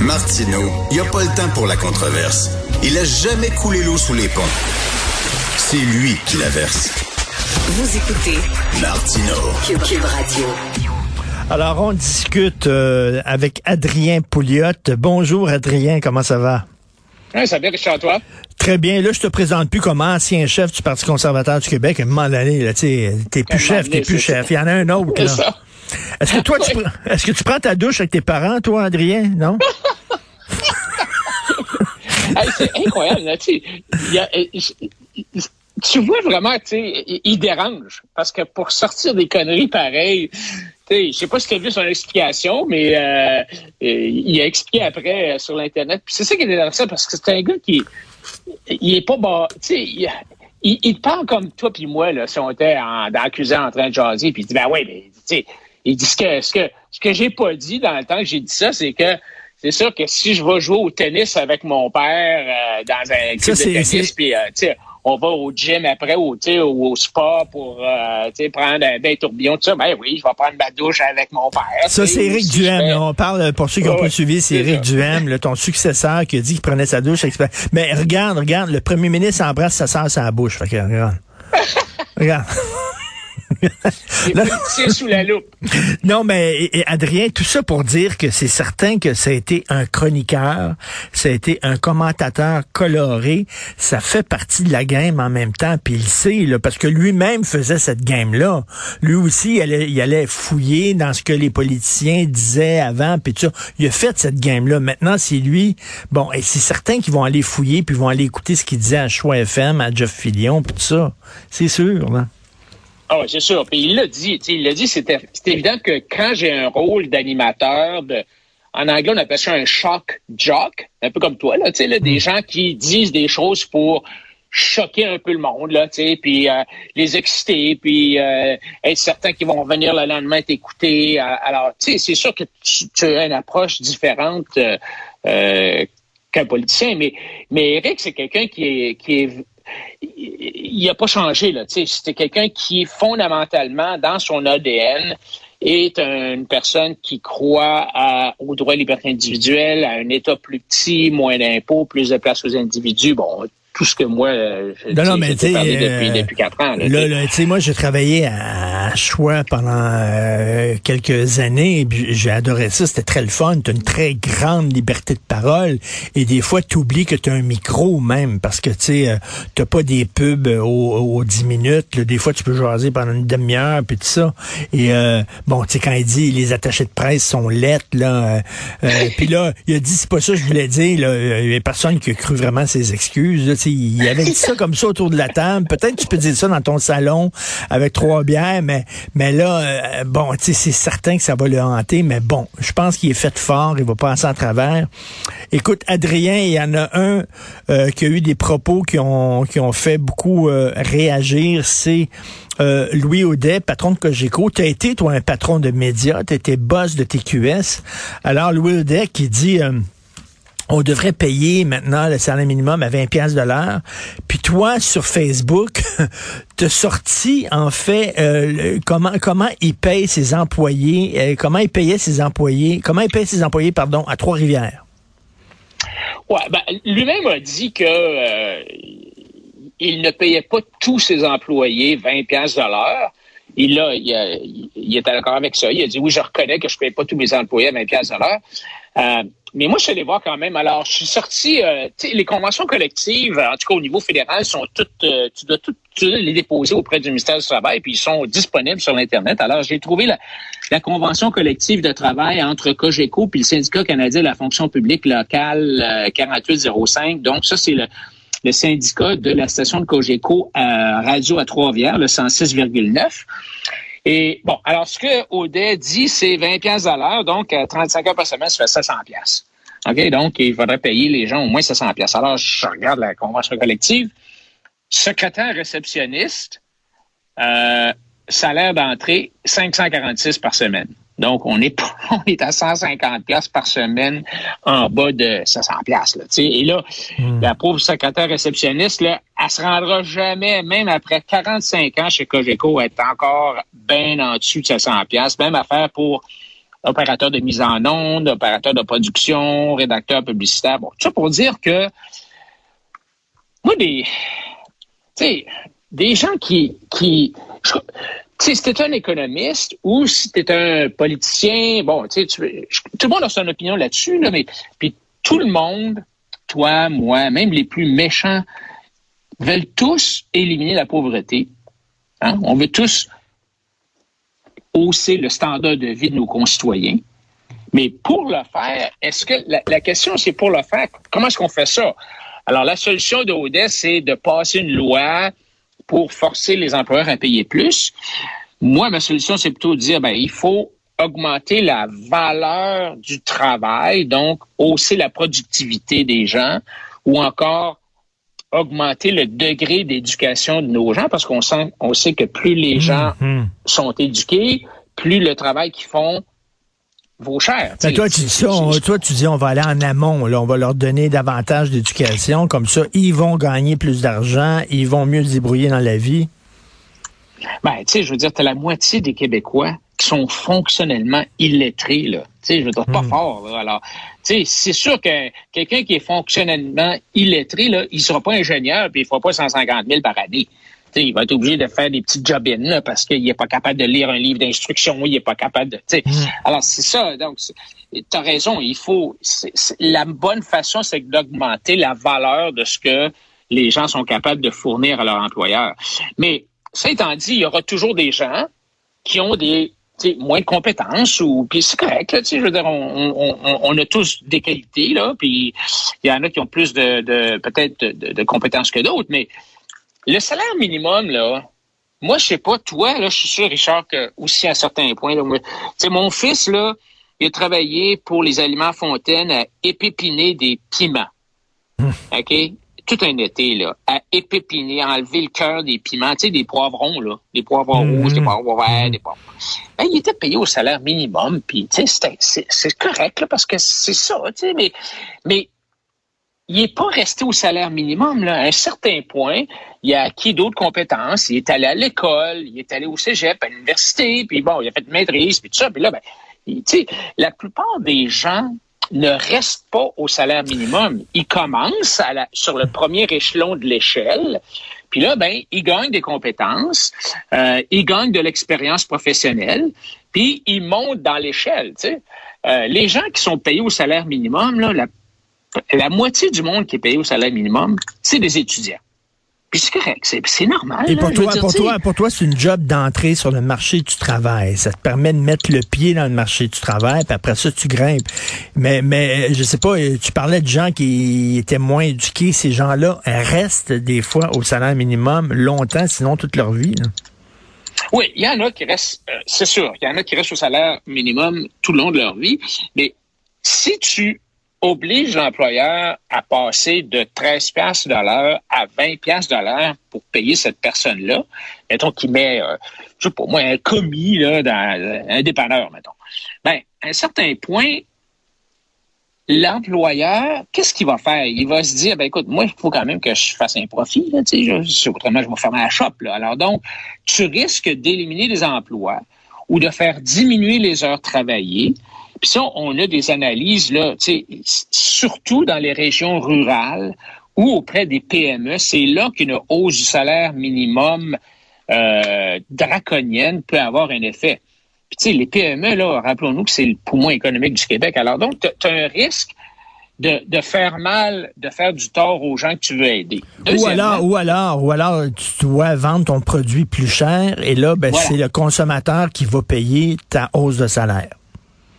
Martineau, il n'y a pas le temps pour la controverse. Il a jamais coulé l'eau sous les ponts. C'est lui qui la verse. Vous écoutez Martineau. Cube, Radio. Alors, on discute euh, avec Adrien Pouliot. Bonjour, Adrien, comment ça va? Ouais, ça va bien, Richard, toi? Très bien. Là, je te présente plus comme ancien chef du Parti conservateur du Québec. À un moment donné, là, tu sais, t'es plus chef, t'es plus chef. Il y en a un autre, C'est là. Est-ce que toi, tu, est-ce que tu prends ta douche avec tes parents, toi, Adrien? Non? Hey, c'est incroyable, là, tu euh, Tu vois vraiment, tu sais, il dérange. Parce que pour sortir des conneries pareilles, tu sais, je sais pas si tu as vu son explication, mais euh, euh, il a expliqué après sur l'Internet. Puis c'est ça qui est intéressant, parce que c'est un gars qui il est pas bas. Tu sais, il, il, parle comme toi puis moi, là, si on était en, dans la cuisine en train de jaser, puis il dit, ben oui, mais, tu sais, il dit ce que, ce que, ce que j'ai pas dit dans le temps que j'ai dit ça, c'est que c'est sûr que si je vais jouer au tennis avec mon père euh, dans un club de c'est- tennis, puis, euh, tu sais, on va au gym après, tu sais, au, spa pour euh, tu sais, prendre un bain tourbillon, tout ça, ben oui, je vais prendre ma douche avec mon père. Ça, c'est Éric si Duhem. fais-. On parle, pour ceux qui n'ont pas suivi, c'est Éric. Duhem, là, ton successeur, qui a dit qu'il prenait sa douche. Mais regarde, regarde, le premier ministre embrasse sa sœur sur la bouche. Fait que, regarde. regarde. Les politiciens sous la loupe. Non, mais et- Adrien, tout ça pour dire que c'est certain que ça a été un chroniqueur, ça a été un commentateur coloré, ça fait partie de la game en même temps, puis il sait, là, parce que lui-même faisait cette game-là. Lui aussi, il allait, il allait fouiller dans ce que les politiciens disaient avant, puis tout ça. Il a fait cette game-là. Maintenant, c'est lui. Bon, et c'est certain qu'ils vont aller fouiller, puis ils vont aller écouter ce qu'il disait à Choix FM, à Jeff Fillion, puis tout ça. C'est sûr, là. Ah oui, c'est sûr. Puis il l'a dit. Il l'a dit, c'était c'est évident que quand j'ai un rôle d'animateur, de, en anglais, on appelle ça un shock jock, un peu comme toi, là, tu sais, là, des gens qui disent des choses pour choquer un peu le monde, là, tu sais, puis euh, les exciter, puis euh, être certain qu'ils vont revenir le lendemain t'écouter. Euh, Alors, tu sais, c'est sûr que tu, tu as une approche différente euh, euh, qu'un politicien, mais, mais Eric, c'est quelqu'un qui est, qui est il n'a pas changé. C'était quelqu'un qui, fondamentalement, dans son ADN, est une personne qui croit aux droits et libertés individuelles, à un État plus petit, moins d'impôts, plus de place aux individus. Bon, tout ce que moi, euh, je Non, non, mais parlé euh, depuis, depuis quatre ans. Là, Là, là, tu sais, moi, j'ai travaillé à Choix pendant euh, quelques années, et j'ai adoré ça, c'était très le fun, tu une très grande liberté de parole, et des fois, tu oublies que tu as un micro même, parce que, tu sais, euh, t'as pas des pubs aux, aux 10 minutes, là. des fois, tu peux jaser pendant une demi-heure, puis tout ça, et euh, bon, tu sais, quand il dit les attachés de presse sont lettres, là, puis là, il a dit, c'est pas ça que je voulais dire, là, il y a personne qui a cru vraiment ses excuses, là, il avait dit ça comme ça autour de la table, peut-être tu peux dire ça dans ton salon avec trois bières, mais, mais là, euh, bon, c'est certain que ça va le hanter, mais bon, je pense qu'il est fait fort, il va passer en travers. Écoute, Adrien, il y en a un euh, qui a eu des propos qui ont, qui ont fait beaucoup euh, réagir, c'est euh, Louis Audet, patron de Cogeco. Tu as été, toi, un patron de médias, tu étais boss de TQS. Alors, Louis Audet qui dit... euh, on devrait payer maintenant le salaire minimum à 20 pièces de. Puis toi, sur Facebook, t'as sorti, en fait, euh, comment comment il paye ses employés, euh, comment il payait ses employés, comment il paye ses employés, pardon, à Trois-Rivières? Ouais, ben, lui-même a dit que euh, il ne payait pas tous ses employés 20 pièces de. Il, a, a- il était d'accord avec ça. Il a dit oui, je reconnais que je ne paye pas tous mes employés à 20 pièces. Euh, mais moi, je suis allé voir quand même. Alors, je suis sorti. Euh, les conventions collectives, en tout cas au niveau fédéral, sont toutes. euh, tu dois toutes les déposer auprès du ministère du Travail, puis ils sont disponibles sur l'internet. Alors, j'ai trouvé la, la convention collective de travail entre Cogeco puis le syndicat canadien de la fonction publique locale euh, 4805. Donc, ça, c'est le, le syndicat de la station de Cogeco à Radio à Trois-Rivières, le 106,9. Et bon, alors ce que Audet dit, c'est 20 pièces à l'heure, donc à 35 heures par semaine, ça fait 700 pièces. OK, donc il faudrait payer les gens au moins 700 pièces. Alors je regarde la convention collective, secrétaire réceptionniste, euh, salaire d'entrée 546 par semaine. Donc, on est, on est à 150 pièces par semaine en bas de 700 pièces. Là, tu sais. et là, la pauvre secrétaire réceptionniste, là, elle se rendra jamais, même après 45 ans chez Cogeco, être encore bien en dessous de 700 pièces. Même affaire pour opérateur de mise en onde, opérateur de production, rédacteur publicitaire. Bon, tout ça pour dire que moi, des, des gens qui, qui si c'était un économiste ou si c'était un politicien, bon, tu sais, tout le monde a son opinion là-dessus, là, mais puis tout le monde, toi, moi, même les plus méchants, veulent tous éliminer la pauvreté. Hein? On veut tous hausser le standard de vie de nos concitoyens. Mais pour le faire, est-ce que la, question, c'est pour le faire, comment est-ce qu'on fait ça? Alors, la solution de c'est de passer une loi pour forcer les employeurs à payer plus. Moi, ma solution, c'est plutôt de dire, ben, il faut augmenter la valeur du travail, donc hausser la productivité des gens, ou encore augmenter le degré d'éducation de nos gens, parce qu'on sent, on sait que plus les mmh, gens mmh. sont éduqués, plus le travail qu'ils font vaut cher. toi, tu dis ça, toi, tu dis on va aller en amont, là, on va leur donner davantage d'éducation, comme ça, ils vont gagner plus d'argent, ils vont mieux se débrouiller dans la vie. Ben, tu sais, je veux dire, tu as la moitié des Québécois qui sont fonctionnellement illettrés, là. Tu sais, je veux dire, pas hmm. fort, là. Alors, tu sais, c'est sûr que quelqu'un qui est fonctionnellement illettré, là, il sera pas ingénieur puis il fera pas 150 000 par année. Il va être obligé de faire des petites job là, parce qu'il n'est pas capable de lire un livre d'instruction, il n'est pas capable de. Hmm. Alors, c'est ça. Donc, tu as raison, il faut. la bonne façon, c'est d'augmenter la valeur de ce que les gens sont capables de fournir à leur employeur. Mais ça étant dit, il y aura toujours des gens qui ont des moins de compétences ou puis c'est correct là, je veux dire on, a tous des qualités là puis il y en a qui ont plus de, peut-être de, compétences que d'autres mais le salaire minimum là moi je sais pas toi là je suis sûr Richard que aussi à certains points là mon fils là il a travaillé pour les aliments Fontaine à épépiner des piments hum. OK? Tout un été, là, à épépiner, à enlever le cœur des piments, tu sais, des poivrons, là, des poivrons mm-hmm. rouges, des poivrons verts, des poivrons. Ben, il était payé au salaire minimum, puis, tu sais, c'est correct, là, parce que c'est ça, tu sais, mais, mais il n'est pas resté au salaire minimum. Là. À un certain point, il a acquis d'autres compétences. Il est allé à l'école, il est allé au cégep, à l'université, puis bon, il a fait une maîtrise, puis tout ça. Puis là, ben, tu sais, la plupart des gens ne reste pas au salaire minimum. Il commence sur le premier échelon de l'échelle. Puis là, ben, il gagne des compétences, euh, il gagne de l'expérience professionnelle, puis il monte dans l'échelle. Euh, les gens qui sont payés au salaire minimum, là, la moitié du monde qui est payé au salaire minimum, c'est des étudiants. Puis c'est correct, c'est normal. Et pour toi, pour toi, pour toi, c'est une job d'entrée sur le marché du travail. Ça te permet de mettre le pied dans le marché du travail, puis après ça, tu grimpes. Mais, mais je sais pas, tu parlais de gens qui étaient moins éduqués. Ces gens-là restent des fois au salaire minimum longtemps, sinon toute leur vie. Oui, il y en a qui restent, euh, c'est sûr, il y en a qui restent au salaire minimum tout le long de leur vie. Mais si tu oblige l'employeur à passer de 13 piastres de l'heure à 20 piastres de l'heure pour payer cette personne-là. Mettons qu'il met, euh, je sais pas moi, un commis là, dans un dépanneur, mettons. Ben, à un certain point, l'employeur, qu'est-ce qu'il va faire? Il va se dire, ben écoute, moi, il faut quand même que je fasse un profit, là, sais, autrement, je vais fermer la shop. Là. Alors donc, tu risques d'éliminer des emplois ou de faire diminuer les heures travaillées puis ça, on a des analyses, là, surtout dans les régions rurales ou auprès des PME, c'est là qu'une hausse du salaire minimum euh, draconienne peut avoir un effet. Puis, tu sais, les PME, là, rappelons-nous que c'est le poumon économique du Québec. Alors, donc, tu as un risque de, de, faire mal, de faire du tort aux gens que tu veux aider. Ou alors, ou alors, ou alors, tu dois vendre ton produit plus cher et là, ben, c'est le consommateur qui va payer ta hausse de salaire.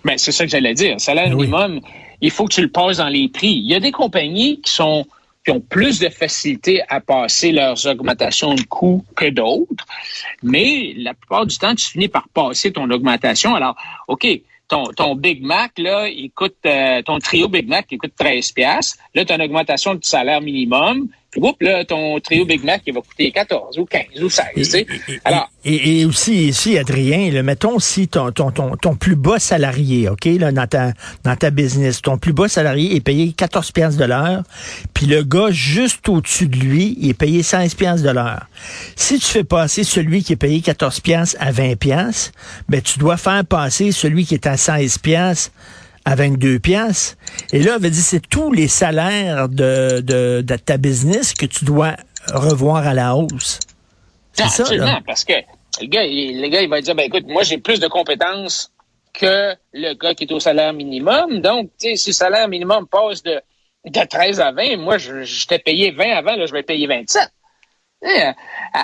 Ben, c'est ça que j'allais dire. Salaire ben minimum, il faut que tu le passes dans les prix. Il y a des compagnies qui sont qui ont plus de facilité à passer leurs augmentations de coûts que d'autres, mais la plupart du temps, tu finis par passer ton augmentation. Alors, OK, ton, ton Big Mac, là, il coûte, euh, ton trio Big Mac, il coûte 13 pièces. Là, tu as une augmentation du salaire minimum Oups, là, ton trio Big Mac, il va coûter 14 ou 15 ou 16. tu sais. Alors, Et, et aussi, ici, Adrien, là, mettons si ton, ton, ton, ton plus bas salarié, OK, là, dans ta, dans ta business, ton plus bas salarié est payé 14 piastres de l'heure, puis le gars juste au-dessus de lui, il est payé 16 piastres de l'heure. Si tu fais passer celui qui est payé 14 piastres à 20 piastres, ben, tu dois faire passer celui qui est à 16 piastres à 22 piastres. Et là, veut dire, c'est tous les salaires de, de, de ta business que tu dois revoir à la hausse. C'est ça, là. parce que le gars, il, le gars, il va dire, ben écoute, moi, j'ai plus de compétences que le gars qui est au salaire minimum. Donc, tu sais, si le salaire minimum passe de, de 13 à 20, moi, t'ai payé 20 avant, là, je vais payer 27. Tu sais, euh,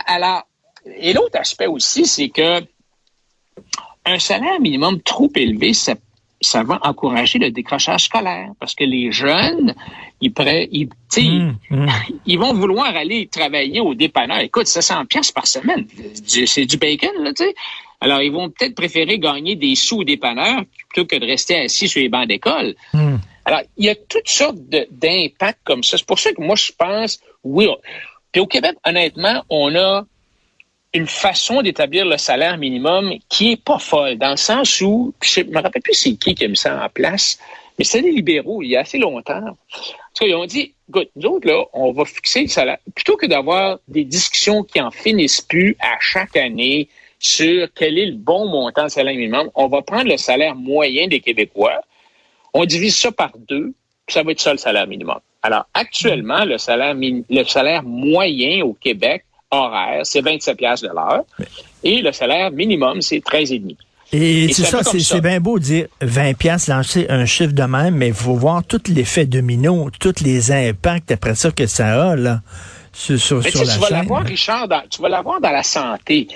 Alors, et l'autre aspect aussi, c'est que un salaire minimum trop élevé, ça, ça va encourager le décrochage scolaire parce que les jeunes, ils, ils, Hum, hum. ils vont vouloir aller travailler au dépanneur. Écoute, 700 pièces par semaine, c'est du bacon, là, tu sais. Alors, ils vont peut-être préférer gagner des sous au dépanneur plutôt que de rester assis sur les bancs d'école. Hum. Alors, il y a toutes sortes d'impacts comme ça. C'est pour ça que moi, je pense, oui. on- Puis au Québec, honnêtement, on a une façon d'établir le salaire minimum qui est pas folle, dans le sens où, je me rappelle plus c'est qui qui a mis ça en place, mais c'est les libéraux, il y a assez longtemps. Parce qu'ils ont dit, écoute, nous autres, là, on va fixer le salaire. Plutôt que d'avoir des discussions qui en finissent plus à chaque année sur quel est le bon montant de salaire minimum, on va prendre le salaire moyen des Québécois, on divise ça par deux, puis ça va être ça le salaire minimum. Alors, actuellement, le salaire, le salaire moyen au Québec, horaire, c'est 27 piastres de l'heure. Et le salaire minimum, c'est 13,5. Et, Et c'est ça, c'est bien beau de dire 20 pièces lancer un chiffre de même, mais il faut voir tout l'effet domino, tous les impacts après ça que ça a là sur, sur, Mais sur tu sais, la tu vas l'avoir, Richard, dans, tu vas l'avoir dans la santé.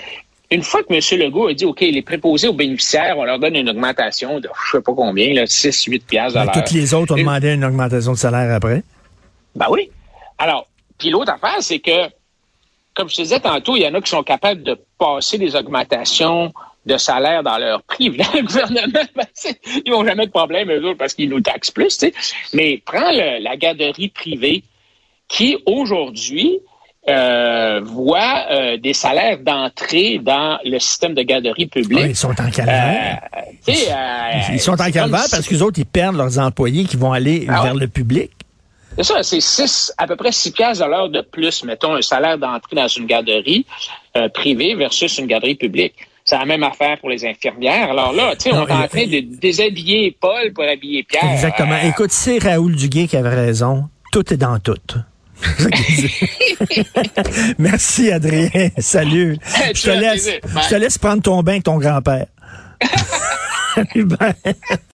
Une fois que M. Legault a dit, OK, les préposés aux bénéficiaires, on leur donne une augmentation de je sais pas combien, là, 6, 8 piastres de Ben, toutes les autres ont demandé une augmentation de salaire après. Ben oui. Alors, puis l'autre affaire, c'est que, comme je te disais tantôt, il y en a qui sont capables de passer des augmentations de salaire dans leur prix. Le gouvernement, ben, ils n'ont jamais de problème, eux autres, parce qu'ils nous taxent plus, tu sais. Mais prends le- la garderie privée qui, aujourd'hui, euh, voit euh, des salaires d'entrée dans le système de garderie publique. Ouais, ils sont en calvaire. Euh, sais, euh, ils sont en calvaire parce si- que les autres, ils perdent leurs employés qui vont aller Ah vers le public. C'est ça, c'est 6, à peu près 6 piastres de l'heure de plus, mettons, un salaire d'entrée dans une garderie euh, privée versus une garderie publique. C'est la même affaire pour les infirmières. Alors là, tu sais, on est en train de déshabiller Paul pour habiller Pierre. Exactement. Euh, Écoute, c'est Raoul Duguay qui avait raison. Tout est dans tout. Merci, Adrien. Salut. Je te, laisse, je te laisse prendre ton bain avec ton grand-père.